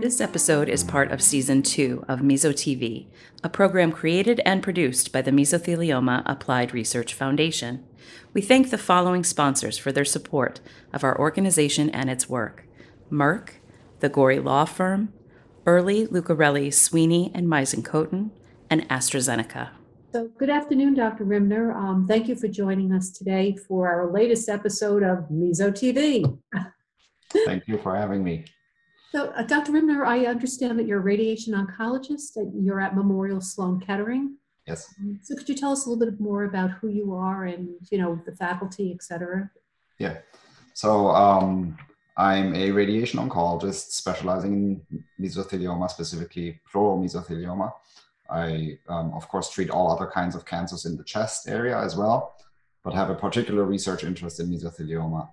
This episode is part of season two of Meso TV, a program created and produced by the Mesothelioma Applied Research Foundation. We thank the following sponsors for their support of our organization and its work Merck, the Gori Law Firm, Early, Lucarelli, Sweeney, and Meisenkothen, and AstraZeneca. So, good afternoon, Dr. Rimner. Um, thank you for joining us today for our latest episode of Meso TV. Thank you for having me. So, uh, Dr. Rimner, I understand that you're a radiation oncologist and you're at Memorial Sloan Kettering. Yes. Um, So, could you tell us a little bit more about who you are and, you know, the faculty, et cetera? Yeah. So um, I'm a radiation oncologist specializing in mesothelioma, specifically pleural mesothelioma. I, um, of course, treat all other kinds of cancers in the chest area as well, but have a particular research interest in mesothelioma.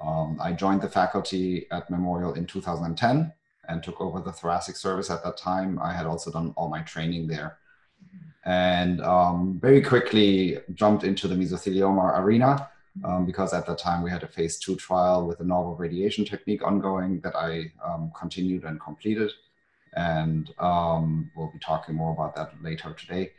Um, I joined the faculty at Memorial in 2010 and took over the thoracic service at that time. I had also done all my training there. And um, very quickly jumped into the mesothelioma arena um, because at that time we had a phase two trial with a novel radiation technique ongoing that I um, continued and completed. And um, we'll be talking more about that later today.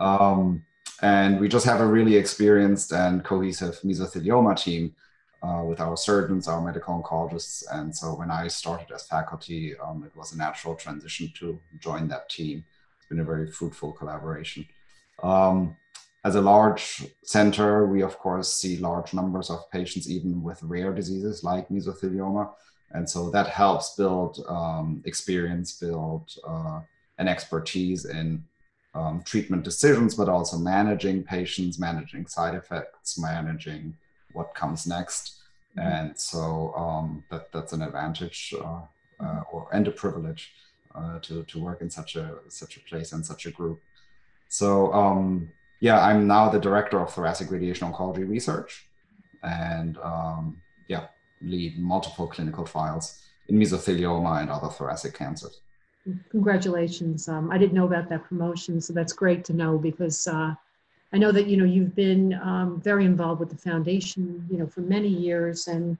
Um, and we just have a really experienced and cohesive mesothelioma team uh, with our surgeons, our medical oncologists. And so when I started as faculty, um, it was a natural transition to join that team. It's been a very fruitful collaboration. Um, as a large center, we of course see large numbers of patients, even with rare diseases like mesothelioma. And so that helps build um, experience, build uh, an expertise in um, treatment decisions, but also managing patients, managing side effects, managing what comes next. Mm-hmm. And so um, that, that's an advantage uh, uh, or and a privilege uh, to, to work in such a such a place and such a group. So um, yeah, I'm now the director of thoracic radiation oncology research, and um, yeah, lead multiple clinical trials in mesothelioma and other thoracic cancers. Congratulations. Um, I didn't know about that promotion, so that's great to know because uh, I know that, you know, you've been um, very involved with the foundation, you know, for many years. And,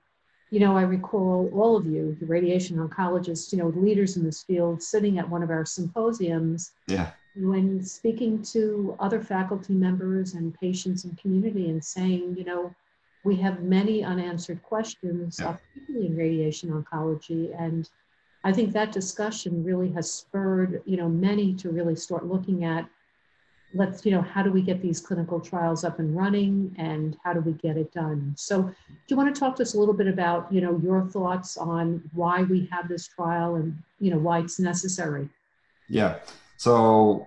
you know, I recall all of you, the radiation oncologists, you know, leaders in this field, sitting at one of our symposiums. Yeah. When speaking to other faculty members and patients and community and saying, you know, we have many unanswered questions, Yeah. particularly in radiation oncology. And I think that discussion really has spurred, you know, many to really start looking at, let's, you know, how do we get these clinical trials up and running and how do we get it done? So do you want to talk to us a little bit about, you know, your thoughts on why we have this trial and, you know, why it's necessary? Yeah. So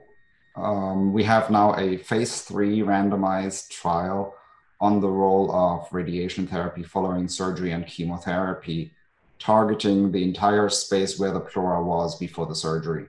um, we have now a phase three randomized trial on the role of radiation therapy following surgery and chemotherapy, targeting the entire space where the pleura was before the surgery.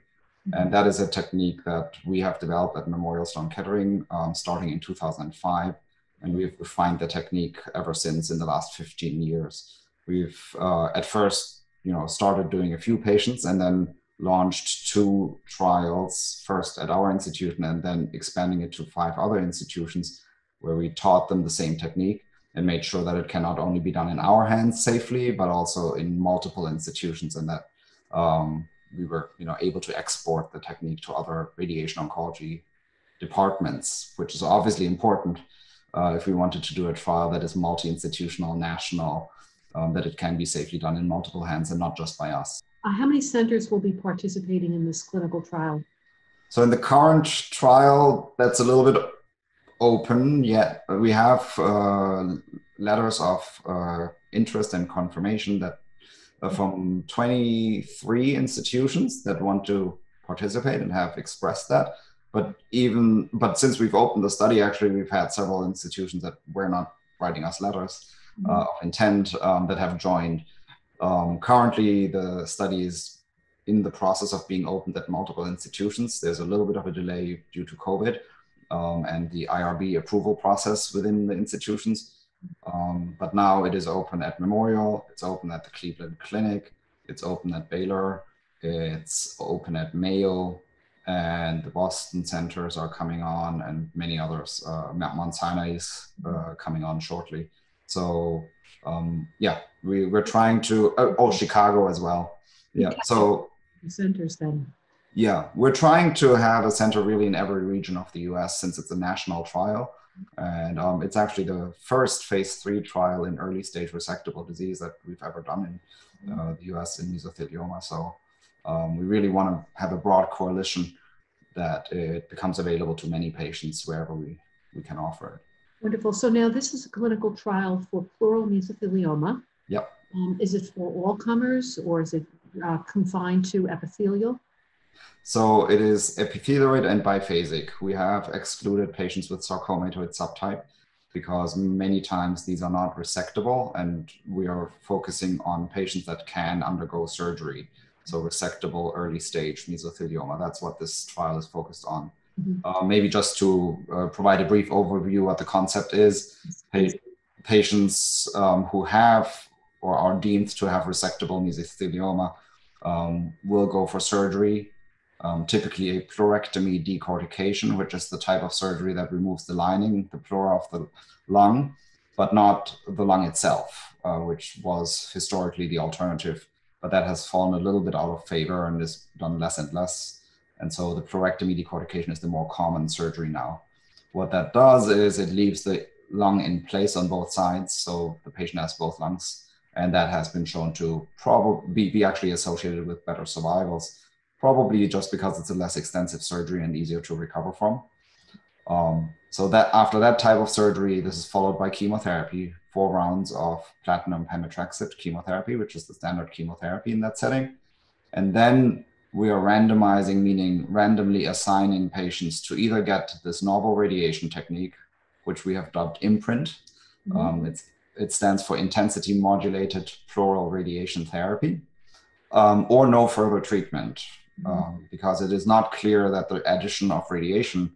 And that is a technique that we have developed at Memorial Sloan Kettering um, starting in 2005. And we've refined the technique ever since in the last 15 years. We've uh, at first, you know, started doing a few patients and then launched two trials, first at our institution and then expanding it to five other institutions where we taught them the same technique and made sure that it can not only be done in our hands safely, but also in multiple institutions and that um, we were you know, able to export the technique to other radiation oncology departments, which is obviously important uh, if we wanted to do a trial that is multi-institutional, national, um, that it can be safely done in multiple hands and not just by us. Uh, how many centers will be participating in this clinical trial? So in the current trial, that's a little bit open yet. We have uh, letters of uh, interest and confirmation that uh, from 23 institutions that want to participate and have expressed that. But even but since we've opened the study, actually we've had several institutions that were not writing us letters uh, of intent um, that have joined. Um, currently, the study is in the process of being opened at multiple institutions. There's a little bit of a delay due to COVID um, and the IRB approval process within the institutions. Um, but now it is open at Memorial, it's open at the Cleveland Clinic, it's open at Baylor, it's open at Mayo, and the Boston centers are coming on, and many others. Uh, Mount Sinai is uh, coming on shortly. So um, yeah, we, we're trying to, oh, oh, Chicago as well. Yeah, so centers then. Yeah, we're trying to have a center really in every region of the US since it's a national trial. And um, it's actually the first phase three trial in early stage resectable disease that we've ever done in uh, the US in mesothelioma. So um, we really want to have a broad coalition that it becomes available to many patients wherever we, we can offer it. Wonderful. So now this is a clinical trial for pleural mesothelioma. Yep. Um, is it for all comers or is it uh, confined to epithelial? So it is epithelioid and biphasic. We have excluded patients with sarcomatoid subtype because many times these are not resectable and we are focusing on patients that can undergo surgery. So resectable early stage mesothelioma. That's what this trial is focused on. Mm-hmm. Uh, maybe just to uh, provide a brief overview what the concept is. Pa- patients um, who have or are deemed to have resectable mesothelioma um, will go for surgery um, typically a pleurectomy decortication, which is the type of surgery that removes the lining, the pleura of the lung, but not the lung itself, uh, which was historically the alternative. But that has fallen a little bit out of favor and is done less and less. And so the pleurectomy decortication is the more common surgery now. What that does is it leaves the lung in place on both sides, so the patient has both lungs, and that has been shown to probably be, be actually associated with better survivals probably just because it's a less extensive surgery and easier to recover from. Um, so that after that type of surgery, this is followed by chemotherapy, four rounds of platinum pemetrexed chemotherapy, which is the standard chemotherapy in that setting. And then we are randomizing, meaning randomly assigning patients to either get this novel radiation technique, which we have dubbed IMPRINT. Mm-hmm. Um, it stands for intensity modulated pleural radiation therapy, um, or no further treatment. Um, because it is not clear that the addition of radiation,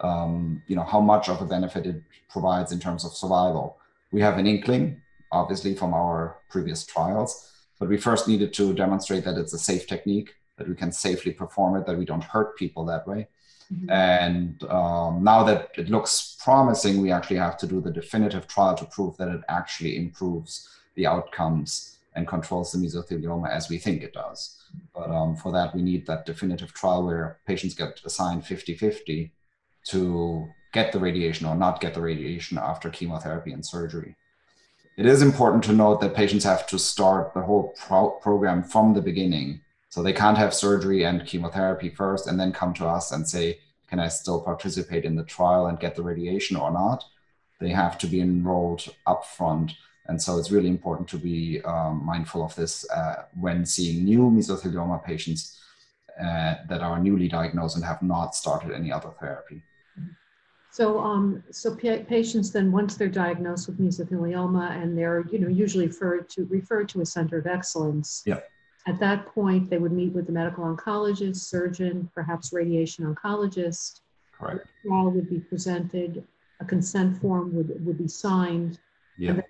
um, you know, how much of a benefit it provides in terms of survival. We have an inkling, obviously, from our previous trials, but we first needed to demonstrate that it's a safe technique, that we can safely perform it, that we don't hurt people that way. Mm-hmm. And um, now that it looks promising, we actually have to do the definitive trial to prove that it actually improves the outcomes and controls the mesothelioma as we think it does. But um, for that, we need that definitive trial where patients get assigned 50 50 to get the radiation or not get the radiation after chemotherapy and surgery. It is important to note that patients have to start the whole pro- program from the beginning. So they can't have surgery and chemotherapy first and then come to us and say, Can I still participate in the trial and get the radiation or not? They have to be enrolled upfront and so it's really important to be um, mindful of this uh, when seeing new mesothelioma patients uh, that are newly diagnosed and have not started any other therapy. So, um, so patients then, once they're diagnosed with mesothelioma and they're, you know, usually referred to referred to a center of excellence. Yeah. At that point, they would meet with the medical oncologist, surgeon, perhaps radiation oncologist. Correct. A trial would be presented, a consent form would, would be signed. Yeah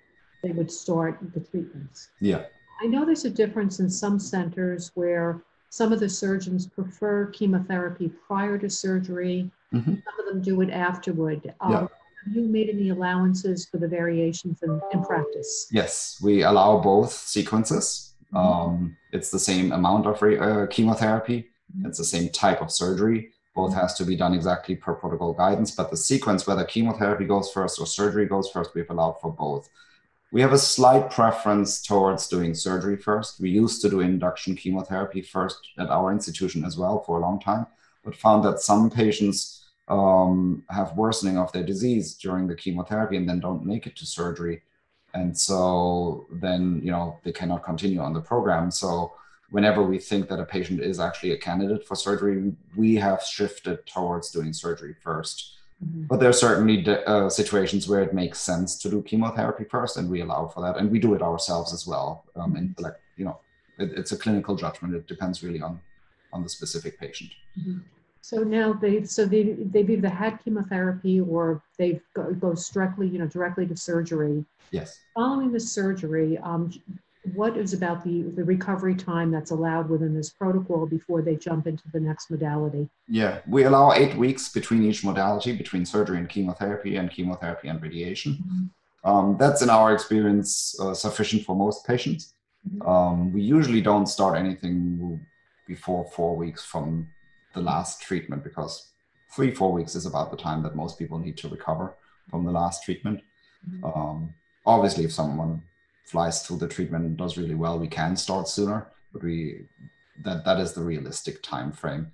they would start the treatments. Yeah. I know there's a difference in some centers where some of the surgeons prefer chemotherapy prior to surgery. Mm-hmm. Some of them do it afterward. Um, yeah. Have you made any allowances for the variations in, in practice? Yes, we allow both sequences. Mm-hmm. Um, it's the same amount of uh, chemotherapy. Mm-hmm. It's the same type of surgery. Both has to be done exactly per protocol guidance, but the sequence, whether chemotherapy goes first or surgery goes first, we've allowed for both. We have a slight preference towards doing surgery first. We used to do induction chemotherapy first at our institution as well for a long time, but found that some patients um, have worsening of their disease during the chemotherapy and then don't make it to surgery. And so then, you know, they cannot continue on the program. So whenever we think that a patient is actually a candidate for surgery, we have shifted towards doing surgery first Mm-hmm. But there are certainly uh, situations where it makes sense to do chemotherapy first, and we allow for that, and we do it ourselves as well. Um, and mm-hmm. like you know, it, it's a clinical judgment. It depends really on on the specific patient. Mm-hmm. So now they so they they've either had chemotherapy or they go, goes directly you know directly to surgery. Yes. Following the surgery, um, what is about the, the recovery time that's allowed within this protocol before they jump into the next modality? Yeah, we allow eight weeks between each modality, between surgery and chemotherapy, and chemotherapy and radiation. Mm-hmm. Um, that's, in our experience, uh, sufficient for most patients. Mm-hmm. Um, we usually don't start anything before four weeks from the last treatment because three, four weeks is about the time that most people need to recover from the last treatment. Mm-hmm. Um, obviously, if someone flies through the treatment and does really well, we can start sooner, but we that that is the realistic time frame.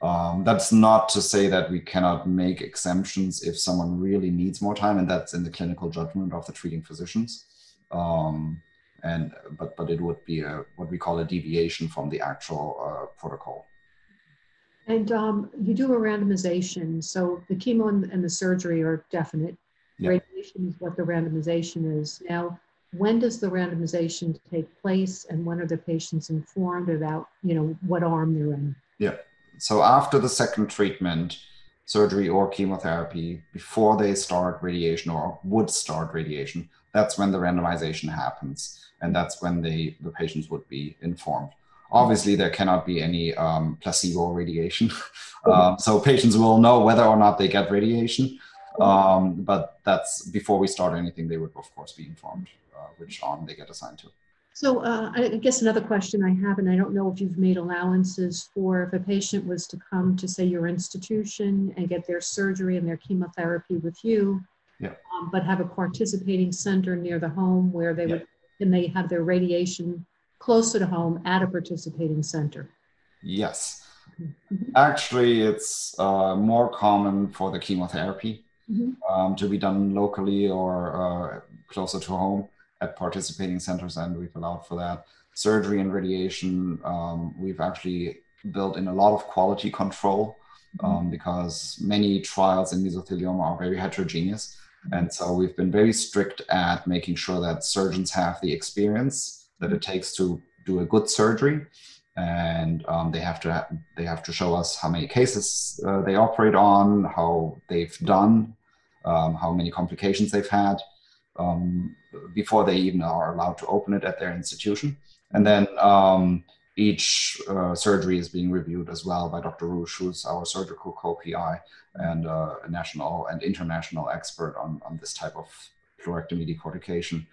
Um, that's not to say that we cannot make exemptions if someone really needs more time, and that's in the clinical judgment of the treating physicians. Um, and but but it would be a what we call a deviation from the actual uh, protocol. And um, you do a randomization, so the chemo and, the surgery are definite. Radiation is what the randomization is. Now, when does the randomization take place, and when are the patients informed about you know what arm they're in? Yeah. So after the second treatment, surgery or chemotherapy, before they start radiation or would start radiation, that's when the randomization happens and that's when they the patients would be informed obviously there cannot be any um, placebo radiation um, so patients will know whether or not they get radiation um, but that's before we start anything they would of course be informed uh, which arm they get assigned to so uh, I guess another question I have, and I don't know if you've made allowances for if a patient was to come to say your institution and get their surgery and their chemotherapy with you, yeah. um, but have a participating center near the home where they yeah. would and they have their radiation closer to home at a participating center. Yes. Mm-hmm. Actually, it's uh, more common for the chemotherapy mm-hmm. um, to be done locally or uh, closer to home at participating centers, and we've allowed for that. Surgery and radiation, um, we've actually built in a lot of quality control mm-hmm. um, because many trials in mesothelioma are very heterogeneous. And so we've been very strict at making sure that surgeons have the experience that it takes to do a good surgery. And um, they have to ha- they have to show us how many cases uh, they operate on, how they've done, um, how many complications they've had um, before they even are allowed to open it at their institution. And then um, each uh, surgery is being reviewed as well by Dr. Rusch, who's our surgical co-PI and uh, a national and international expert on, on this type of pleurectomy decortication.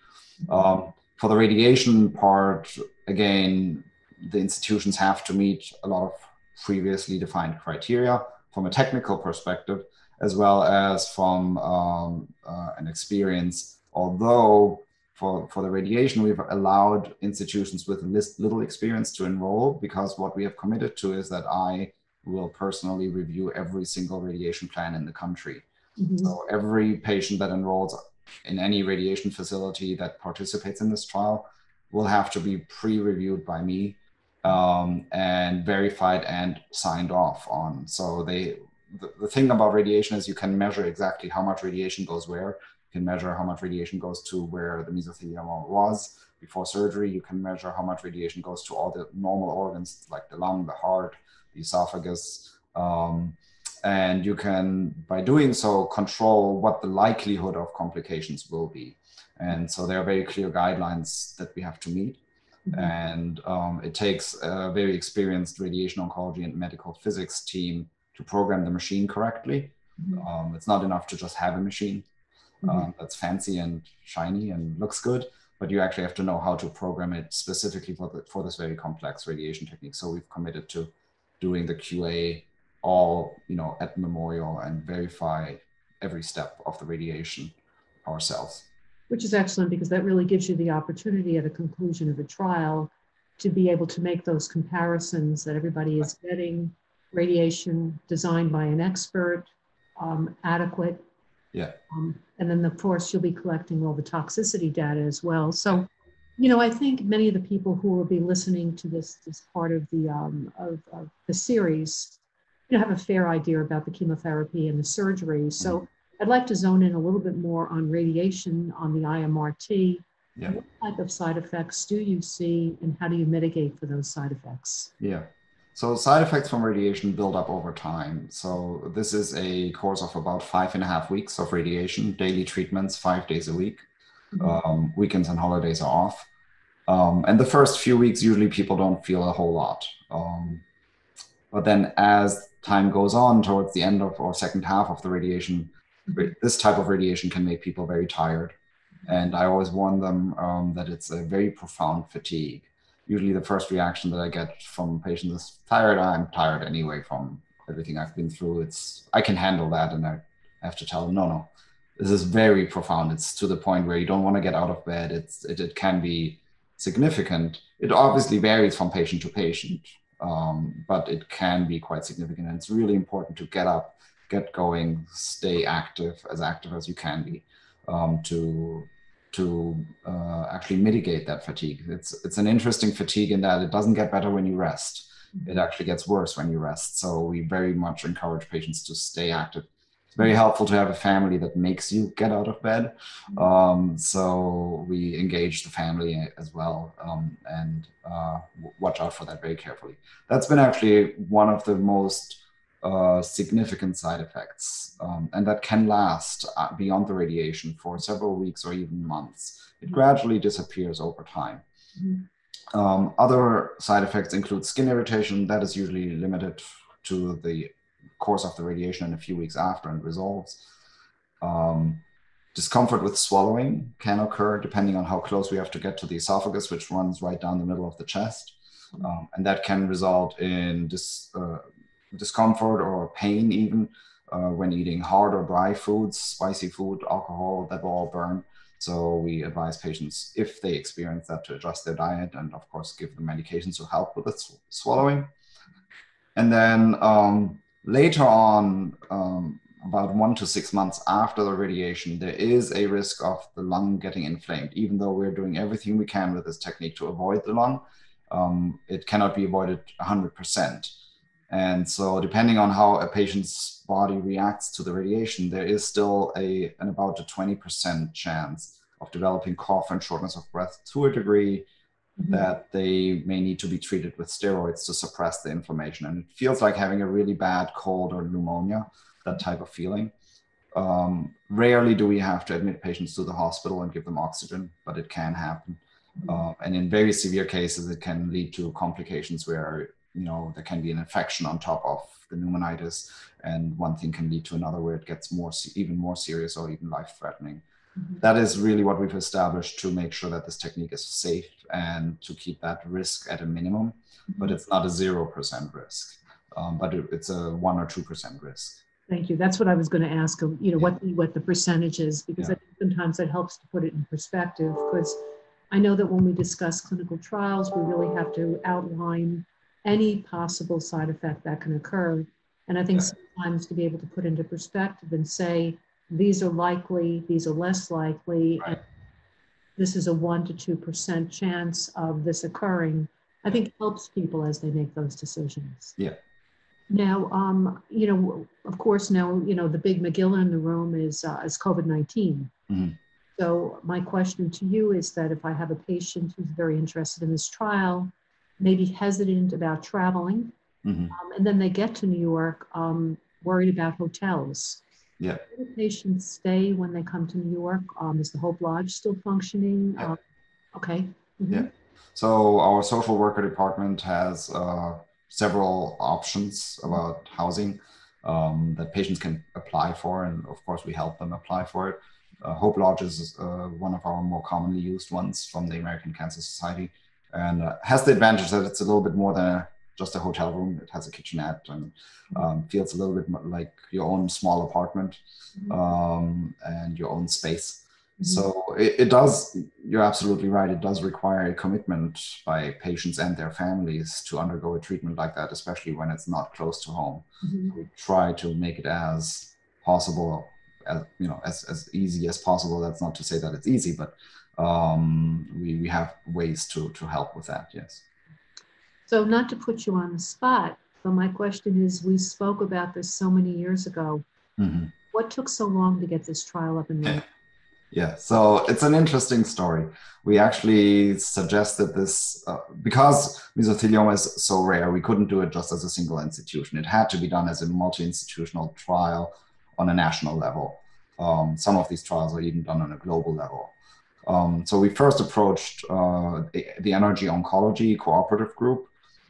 Um, for the radiation part, again, the institutions have to meet a lot of previously defined criteria from a technical perspective, as well as from um, uh, an experience. Although for, for the radiation, we've allowed institutions with little experience to enroll because what we have committed to is that I will personally review every single radiation plan in the country. Mm-hmm. So every patient that enrolls in any radiation facility that participates in this trial will have to be pre-reviewed by me um, and verified and signed off on. So they the, the thing about radiation is you can measure exactly how much radiation goes where You can measure how much radiation goes to where the mesothelioma was before surgery. You can measure how much radiation goes to all the normal organs like the lung, the heart, the esophagus. Um, and you can, by doing so, control what the likelihood of complications will be. And so there are very clear guidelines that we have to meet. Mm-hmm. And um, it takes a very experienced radiation oncology and medical physics team to program the machine correctly. Mm-hmm. Um, it's not enough to just have a machine mm-hmm. um, that's fancy and shiny and looks good, but you actually have to know how to program it specifically for the, for this very complex radiation technique. So we've committed to doing the QA all you know at memorial and verify every step of the radiation ourselves. Which is excellent because that really gives you the opportunity at a conclusion of a trial to be able to make those comparisons that everybody is getting radiation designed by an expert, um, adequate, yeah. Um, and then, of course, you'll be collecting all the toxicity data as well. So, you know, I think many of the people who will be listening to this this part of the um, of, of, the series, you know, have a fair idea about the chemotherapy and the surgery. So, mm-hmm. I'd like to zone in a little bit more on radiation, on the IMRT. Yeah. What type of side effects do you see, and how do you mitigate for those side effects? Yeah. So side effects from radiation build up over time. So this is a course of about five and a half weeks of radiation, daily treatments, five days a week. Mm-hmm. Um, weekends and holidays are off. Um, and the first few weeks, usually people don't feel a whole lot. Um, but then as time goes on towards the end of or second half of the radiation, mm-hmm. this type of radiation can make people very tired. And I always warn them um, that it's a very profound fatigue usually the first reaction that I get from patients is tired. I'm tired anyway from everything I've been through. It's I can handle that, and I have to tell them, no, no, this is very profound. It's to the point where you don't want to get out of bed. It's it, it can be significant. It obviously varies from patient to patient, um, but it can be quite significant. And it's really important to get up, get going, stay active, as active as you can be, um, to to uh, actually mitigate that fatigue. It's it's an interesting fatigue in that it doesn't get better when you rest. Mm-hmm. It actually gets worse when you rest. So we very much encourage patients to stay active. It's very helpful to have a family that makes you get out of bed. Mm-hmm. Um, so we engage the family as well um, and uh, watch out for that very carefully. That's been actually one of the most uh, significant side effects, um, and that can last uh, beyond the radiation for several weeks or even months. It mm-hmm. gradually disappears over time. Mm-hmm. Um, other side effects include skin irritation, that is usually limited to the course of the radiation and a few weeks after and resolves. Um, discomfort with swallowing can occur depending on how close we have to get to the esophagus, which runs right down the middle of the chest. Mm-hmm. Um, and that can result in dis, uh, discomfort or pain even uh, when eating hard or dry foods, spicy food, alcohol, that will all burn. So we advise patients, if they experience that, to adjust their diet and, of course, give them medications to help with the sw- swallowing. And then um, later on, um, about one to six months after the radiation, there is a risk of the lung getting inflamed. Even though we're doing everything we can with this technique to avoid the lung, um, it cannot be avoided 100%. And so, depending on how a patient's body reacts to the radiation, there is still a an about a 20% chance of developing cough and shortness of breath to a degree mm-hmm. that they may need to be treated with steroids to suppress the inflammation. And it feels like having a really bad cold or pneumonia, that type of feeling. Um, rarely do we have to admit patients to the hospital and give them oxygen, but it can happen. Mm-hmm. Uh, and in very severe cases, it can lead to complications where you know there can be an infection on top of the pneumonitis and one thing can lead to another where it gets more even more serious or even life threatening mm-hmm. that is really what we've established to make sure that this technique is safe and to keep that risk at a minimum mm-hmm. but it's not a 0% risk um, but it, it's a 1 or 2% risk Thank you. That's what I was going to ask. You know, yeah. what the, what the percentage is, because yeah. I think sometimes that helps to put it in perspective. Because I know that when we discuss clinical trials, we really have to outline any possible side effect that can occur. And I think sometimes to be able to put into perspective and say, these are likely, these are less likely, right. and this is a one to 2% chance of this occurring, I think helps people as they make those decisions. Yeah. Now, um, you know, of course, now, you know, the big McGill in the room is, uh, is COVID-19. Mm-hmm. So my question to you is that if I have a patient who's very interested in this trial, maybe hesitant about traveling. Mm-hmm. Um, and then they get to New York um, worried about hotels. Yeah. Where do patients stay when they come to New York? Um, is the Hope Lodge still functioning? Yeah. Uh, okay. Mm-hmm. Yeah. So our social worker department has uh, several options about housing um, that patients can apply for, and of course we help them apply for it. Uh, Hope Lodge is uh, one of our more commonly used ones from the American Cancer Society and uh, has the advantage that it's a little bit more than a, just a hotel room. It has a kitchenette and um, feels a little bit like your own small apartment mm-hmm. um, and your own space. Mm-hmm. So it, it, does, you're absolutely right. It does require a commitment by patients and their families to undergo a treatment like that, especially when it's not close to home. Mm-hmm. We try to make it as possible, as you know, as, as easy as possible. That's not to say that it's easy, but um, we, we have ways to, to help with that, yes. So not to put you on the spot, but my question is, we spoke about this so many years ago. Mm-hmm. What took so long to get this trial up and running? Yeah, so it's an interesting story. We actually suggested this uh, because mesothelioma is so rare, we couldn't do it just as a single institution. It had to be done as a multi institutional trial on a national level. Um, some of these trials are even done on a global level. Um, so we first approached uh, the, NRG Oncology Cooperative Group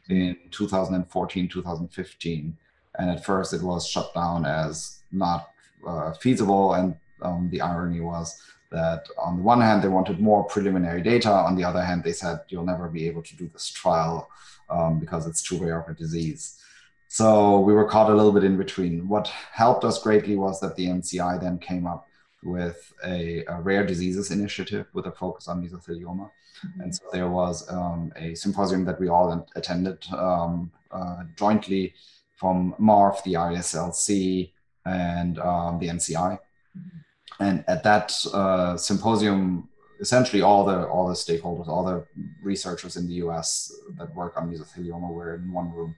in 2014, 2015. And at first it was shut down as not uh, feasible. And um, the irony was that on the one hand they wanted more preliminary data, on the other hand they said you'll never be able to do this trial um, because it's too rare of a disease. So we were caught a little bit in between. What helped us greatly was that the NCI then came up with a, a rare diseases initiative with a focus on mesothelioma. Mm-hmm. And so there was um, a symposium that we all attended um, uh, jointly from MARF, the ISLC, and um, the NCI. Mm-hmm. And at that uh, symposium, essentially all the all the stakeholders, all the researchers in the U.S. that work on mesothelioma were in one room,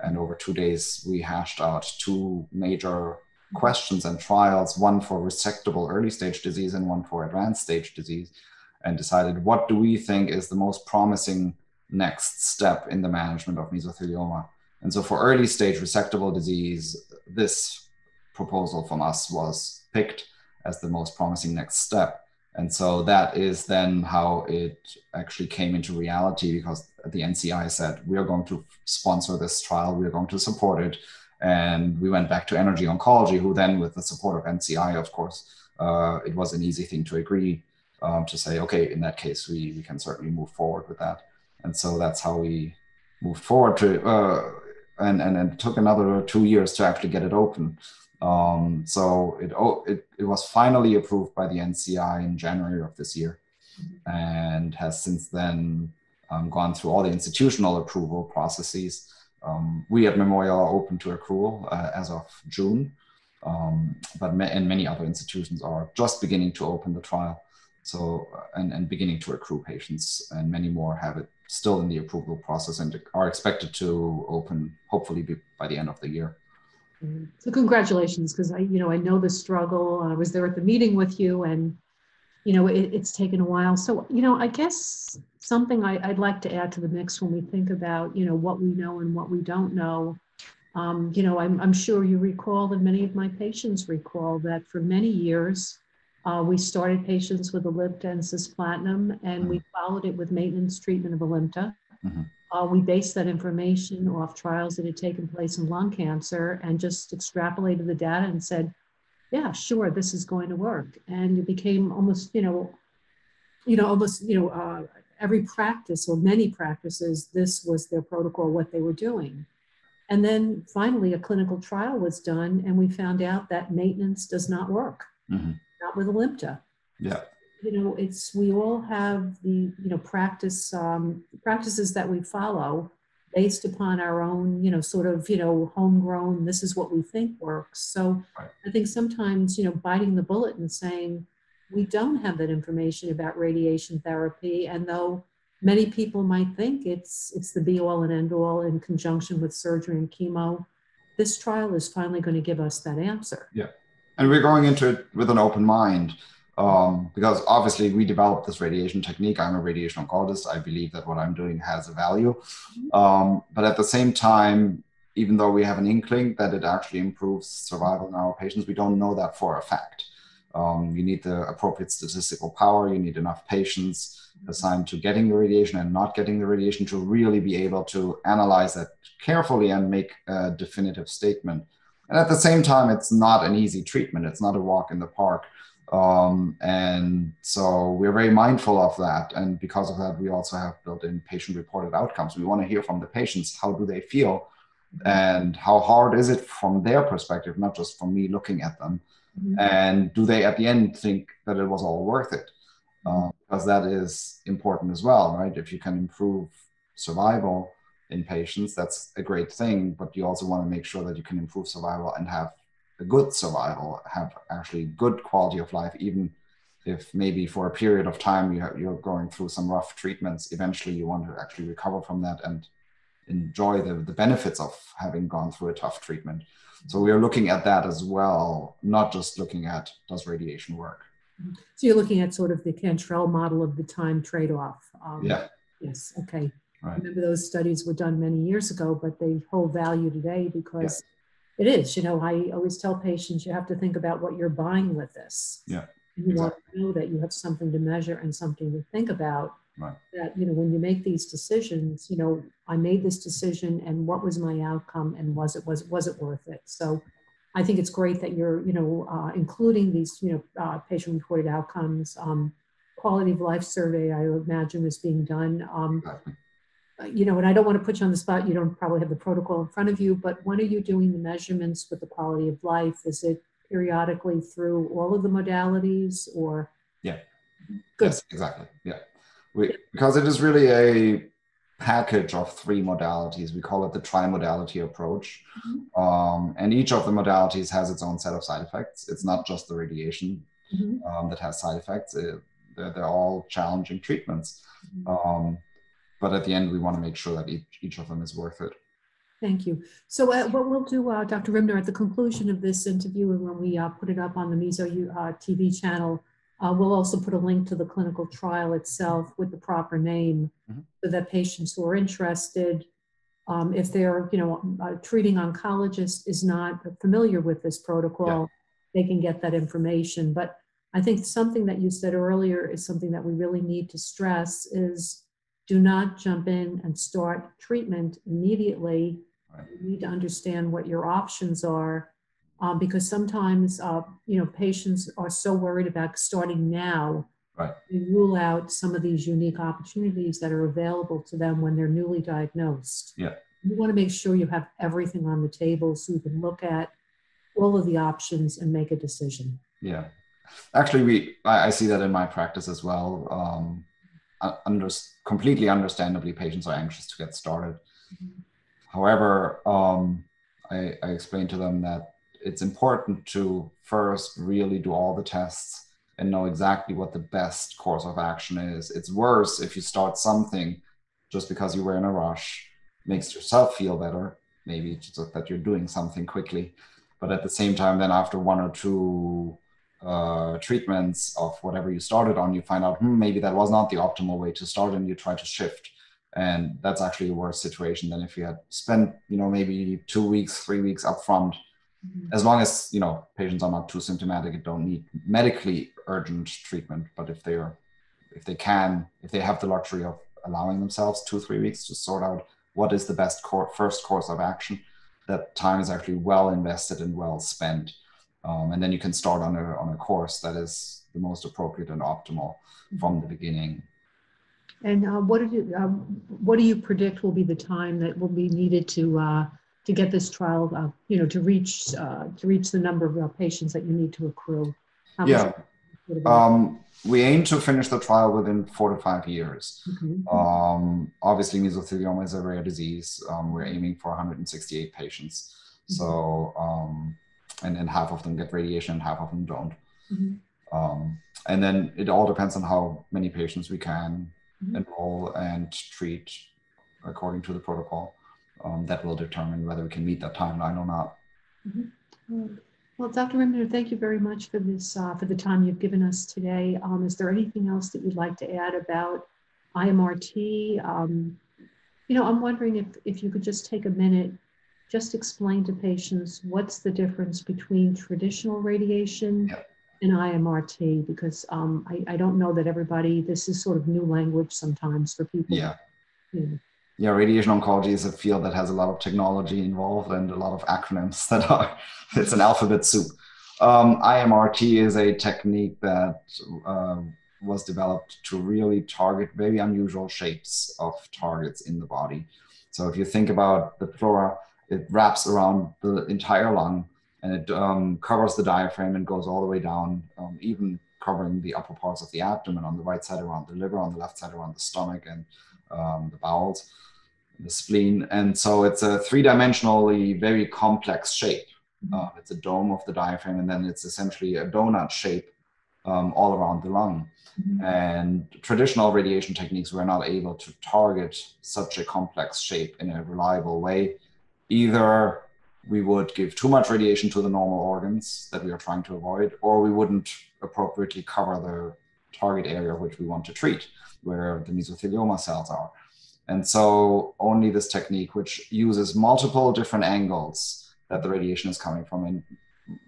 and over two days we hashed out two major questions and trials: one for resectable early stage disease and one for advanced stage disease, and decided what do we think is the most promising next step in the management of mesothelioma. And so for early stage resectable disease, this proposal from us was picked as the most promising next step. And so that is then how it actually came into reality because the NCI said, we are going to sponsor this trial, we are going to support it. And we went back to NRG Oncology, who then, with the support of NCI, of course, uh, it was an easy thing to agree um, to say, okay, in that case, we, we can certainly move forward with that. And so that's how we moved forward to, uh, and, and it took another two years to actually get it open. Um, so it, oh, it, it was finally approved by the NCI in January of this year and has since then um, gone through all the institutional approval processes. Um, we at Memorial are open to accrual uh, as of June, um, but ma- and many other institutions are just beginning to open the trial. So uh, and, and beginning to accrue patients, and many more have it still in the approval process and are expected to open hopefully by the end of the year. So congratulations, because I, you know, I know the struggle. I was there at the meeting with you, and you know, it, it's taken a while. So, you know, I guess something I, would like to add to the mix when we think about, you know, what we know and what we don't know. Um, you know, I'm, I'm sure you recall, and many of my patients recall that for many years, uh, we started patients with Alimta and cisplatin, and we followed it with maintenance treatment of Alimta. Mm-hmm. Uh, we based that information off trials that had taken place in lung cancer and just extrapolated the data and said, yeah, sure, this is going to work. And it became almost, you know, you know, almost, you know, uh, every practice or many practices, this was their protocol, what they were doing. And then finally, a clinical trial was done, and we found out that maintenance does not work, mm-hmm. not with Alimta. Yeah you know, it's we all have the you know practice um, practices that we follow based upon our own you know sort of you know homegrown. This is what we think works. So right. I think sometimes you know biting the bullet and saying we don't have that information about radiation therapy, and though many people might think it's it's the be all and end all in conjunction with surgery and chemo, this trial is finally going to give us that answer. Yeah, and we're going into it with an open mind um, because obviously we developed this radiation technique. I'm a radiation oncologist. I believe that what I'm doing has a value. Um, but at the same time, even though we have an inkling that it actually improves survival in our patients, we don't know that for a fact. Um, you need the appropriate statistical power. You need enough patients assigned to getting the radiation and not getting the radiation to really be able to analyze that carefully and make a definitive statement. And at the same time, it's not an easy treatment. It's not a walk in the park. Um, and so we're very mindful of that. And because of that, we also have built in patient reported outcomes. We want to hear from the patients how do they feel and how hard is it from their perspective, not just from me looking at them. Mm-hmm. And do they at the end think that it was all worth it? Uh, because that is important as well, right? If you can improve survival in patients, that's a great thing. But you also want to make sure that you can improve survival and have good survival, have actually good quality of life, even if maybe for a period of time you have, you're going through some rough treatments. Eventually, you want to actually recover from that and enjoy the, the benefits of having gone through a tough treatment. So we are looking at that as well, not just looking at does radiation work. So you're looking at sort of the Cantrell model of the time trade-off. Um, yeah. Yes. Okay. Right. Remember those studies were done many years ago, but they hold value today because yeah it is. You know, I always tell patients you have to think about what you're buying with this. Yeah. You exactly. want to know that you have something to measure and something to think about. Right. That, you know, when you make these decisions, you know, I made this decision and what was my outcome and was it was was it worth it? So I think it's great that you're, you know, uh, including these, you know, uh, patient-reported outcomes. Um, quality of life survey, I imagine, is being done. Um, you know, and I don't want to put you on the spot. You don't probably have the protocol in front of you, but when are you doing the measurements with the quality of life? Is it periodically through all of the modalities or? Yeah. Good. Yes, exactly. Yeah. We, because it is really a package of three modalities. We call it the trimodality approach. Mm-hmm. Um, and each of the modalities has its own set of side effects. It's not just the radiation mm-hmm. um, that has side effects, it, they're, they're, all challenging treatments. Mm-hmm. Um, but at the end, we want to make sure that each, each of them is worth it. Thank you. So uh, what we'll do, uh, Dr. Rimner, at the conclusion of this interview and when we uh, put it up on the Meso uh, TV channel, uh, we'll also put a link to the clinical trial itself with the proper name mm-hmm. so that patients who are interested, um, if they're, you know, a uh, treating oncologist is not familiar with this protocol, yeah. they can get that information. But I think something that you said earlier is something that we really need to stress is do not jump in and start treatment immediately. Right. You need to understand what your options are um, because sometimes uh, you know patients are so worried about starting now right. they rule out some of these unique opportunities that are available to them when they're newly diagnosed yeah you want to make sure you have everything on the table so you can look at all of the options and make a decision yeah actually we i, I see that in my practice as well um, under, completely understandably patients are anxious to get started mm-hmm. however um, I, I explain to them that it's important to first really do all the tests and know exactly what the best course of action is. It's worse if you start something just because you were in a rush, makes yourself feel better, maybe just that you're doing something quickly. But at the same time, then after one or two uh, treatments of whatever you started on, you find out hmm, maybe that was not the optimal way to start, and you try to shift. And that's actually a worse situation than if you had spent, you know, maybe two weeks, three weeks upfront Mm-hmm. as long as you know patients are not too symptomatic and don't need medically urgent treatment but if they're if they can if they have the luxury of allowing themselves two three weeks to sort out what is the best cor- first course of action that time is actually well invested and well spent um, and then you can start on a on a course that is the most appropriate and optimal from the beginning and uh, what do you uh, what do you predict will be the time that will be needed to uh, to get this trial, uh, you know, to reach uh, to reach the number of uh, patients that you need to accrue? How yeah. Um, we aim to finish the trial within four to five years. Mm-hmm. Um, obviously, mesothelioma is a rare disease. Um, we're aiming for 168 patients. Mm-hmm. So, um, and then half of them get radiation and half of them don't. Mm-hmm. Um, and then it all depends on how many patients we can mm-hmm. enroll and treat according to the protocol um, that will determine whether we can meet that timeline or not. Mm-hmm. Well, Dr. Rimner, thank you very much for this, uh, for the time you've given us today. Um, is there anything else that you'd like to add about IMRT? Um, you know, I'm wondering if, if you could just take a minute, just explain to patients what's the difference between traditional radiation yep. and IMRT, because um, I, I don't know that everybody, this is sort of new language sometimes for people. Yeah. You know yeah, radiation oncology is a field that has a lot of technology involved and a lot of acronyms that are, it's an alphabet soup. Um, IMRT is a technique that uh, was developed to really target very unusual shapes of targets in the body. So if you think about the pleura, it wraps around the entire lung and it um, covers the diaphragm and goes all the way down, um, even covering the upper parts of the abdomen on the right side around the liver, on the left side around the stomach and um, the bowels the spleen. And so it's a three dimensionally very complex shape. Mm-hmm. Uh, it's a dome of the diaphragm, and then it's essentially a donut shape um, all around the lung. Mm-hmm. And traditional radiation techniques were not able to target such a complex shape in a reliable way. Either we would give too much radiation to the normal organs that we are trying to avoid, or we wouldn't appropriately cover the target area which we want to treat, where the mesothelioma cells are. And so only this technique, which uses multiple different angles that the radiation is coming from, and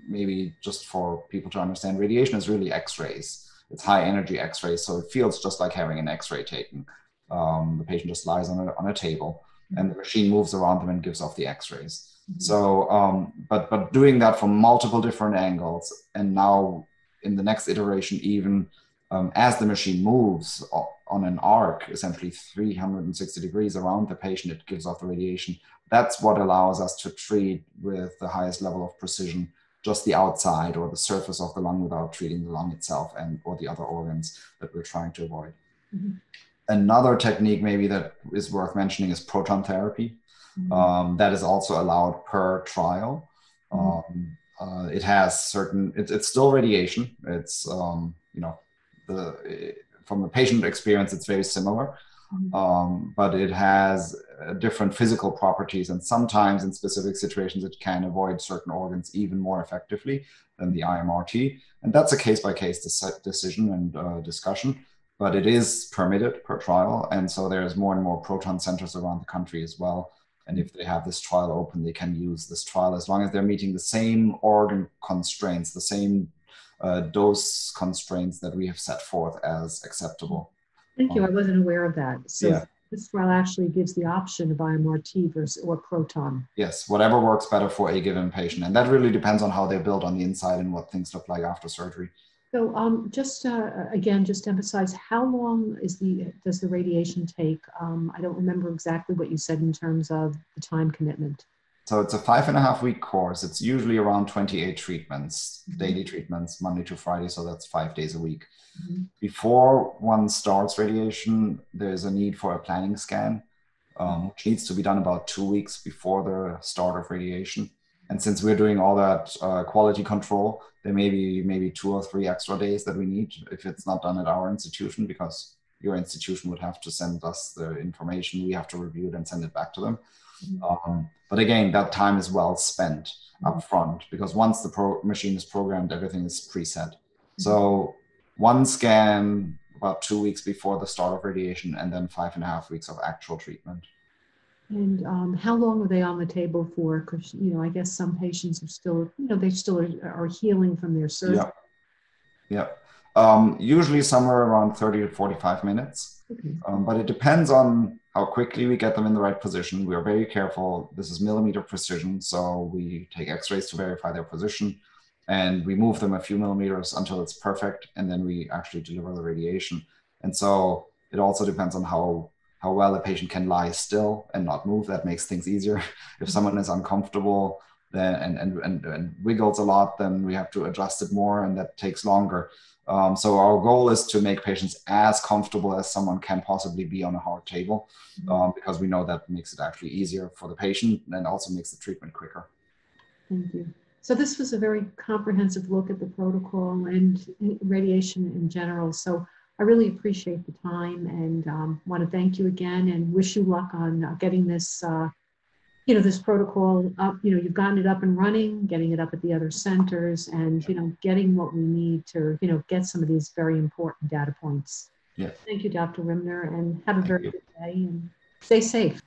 maybe just for people to understand, radiation is really X-rays. It's high energy X-rays, so it feels just like having an X-ray taken. Um, the patient just lies on a, on a table, and the machine moves around them and gives off the X-rays. Mhm. So, um, but but doing that from multiple different angles, and now in the next iteration, even um, as the machine moves on an arc, essentially 360 degrees around the patient, it gives off the radiation. That's what allows us to treat with the highest level of precision just the outside or the surface of the lung without treating the lung itself and or the other organs that we're trying to avoid. Mhm. Another technique maybe that is worth mentioning is proton therapy. Mhm. Um, that is also allowed per trial. Mhm. Um, uh, it has certain. It, it's still radiation. It's um, you know the from the patient experience, it's very similar, Mhm. um, but it has uh, different physical properties, and sometimes in specific situations, it can avoid certain organs even more effectively than the IMRT. And that's a case by case decision and uh, discussion but it is permitted per trial. And so there's more and more proton centers around the country as well. And if they have this trial open, they can use this trial as long as they're meeting the same organ constraints, the same uh, dose constraints that we have set forth as acceptable. Thank you. I wasn't aware of that. So Yeah. this trial actually gives the option of IMRT versus or proton. Yes, whatever works better for a given patient. And that really depends on how they're built on the inside and what things look like after surgery. So um, just uh, again, just to emphasize, how long is the does the radiation take? Um, I don't remember exactly what you said in terms of the time commitment. So it's a five and a half week course. It's usually around 28 treatments, Mhm. daily treatments, Monday to Friday. So that's five days a week. Mhm. Before one starts radiation, there's a need for a planning scan, um, which needs to be done about two weeks before the start of radiation. And since we're doing all that uh, quality control, there may be maybe two or three extra days that we need if it's not done at our institution, because your institution would have to send us the information. We have to review it and send it back to them. Mhm. Um, but again, that time is well spent Mhm. up front because once the pro- machine is programmed, everything is preset. So one scan about two weeks before the start of radiation, and then five and a half weeks of actual treatment. And um, how long are they on the table for? Because you know, I guess some patients are still, you know, they still are, are healing from their surgery. Yeah. Yeah. Um, usually somewhere around 30 to 45 minutes. Okay. Um, but it depends on how quickly we get them in the right position. We are very careful. This is millimeter precision, so we take X-rays to verify their position, and we move them a few millimeters until it's perfect, and then we actually deliver the radiation. And so it also depends on how how well a patient can lie still and not move. That makes things easier. if someone is uncomfortable then and, and and and wiggles a lot, then we have to adjust it more, and that takes longer. Um, so our goal is to make patients as comfortable as someone can possibly be on a hard table, um, because we know that makes it actually easier for the patient and also makes the treatment quicker. Thank you. So this was a very comprehensive look at the protocol and radiation in general. So I really appreciate the time and um, want to thank you again and wish you luck on uh, getting this, uh, you know, this protocol up. You know, you've gotten it up and running, getting it up at the other centers, and you know, getting what we need to, you know, get some of these very important data points. Yeah. Thank you, Dr. Rimner, and have a Thank very you. good day and stay safe.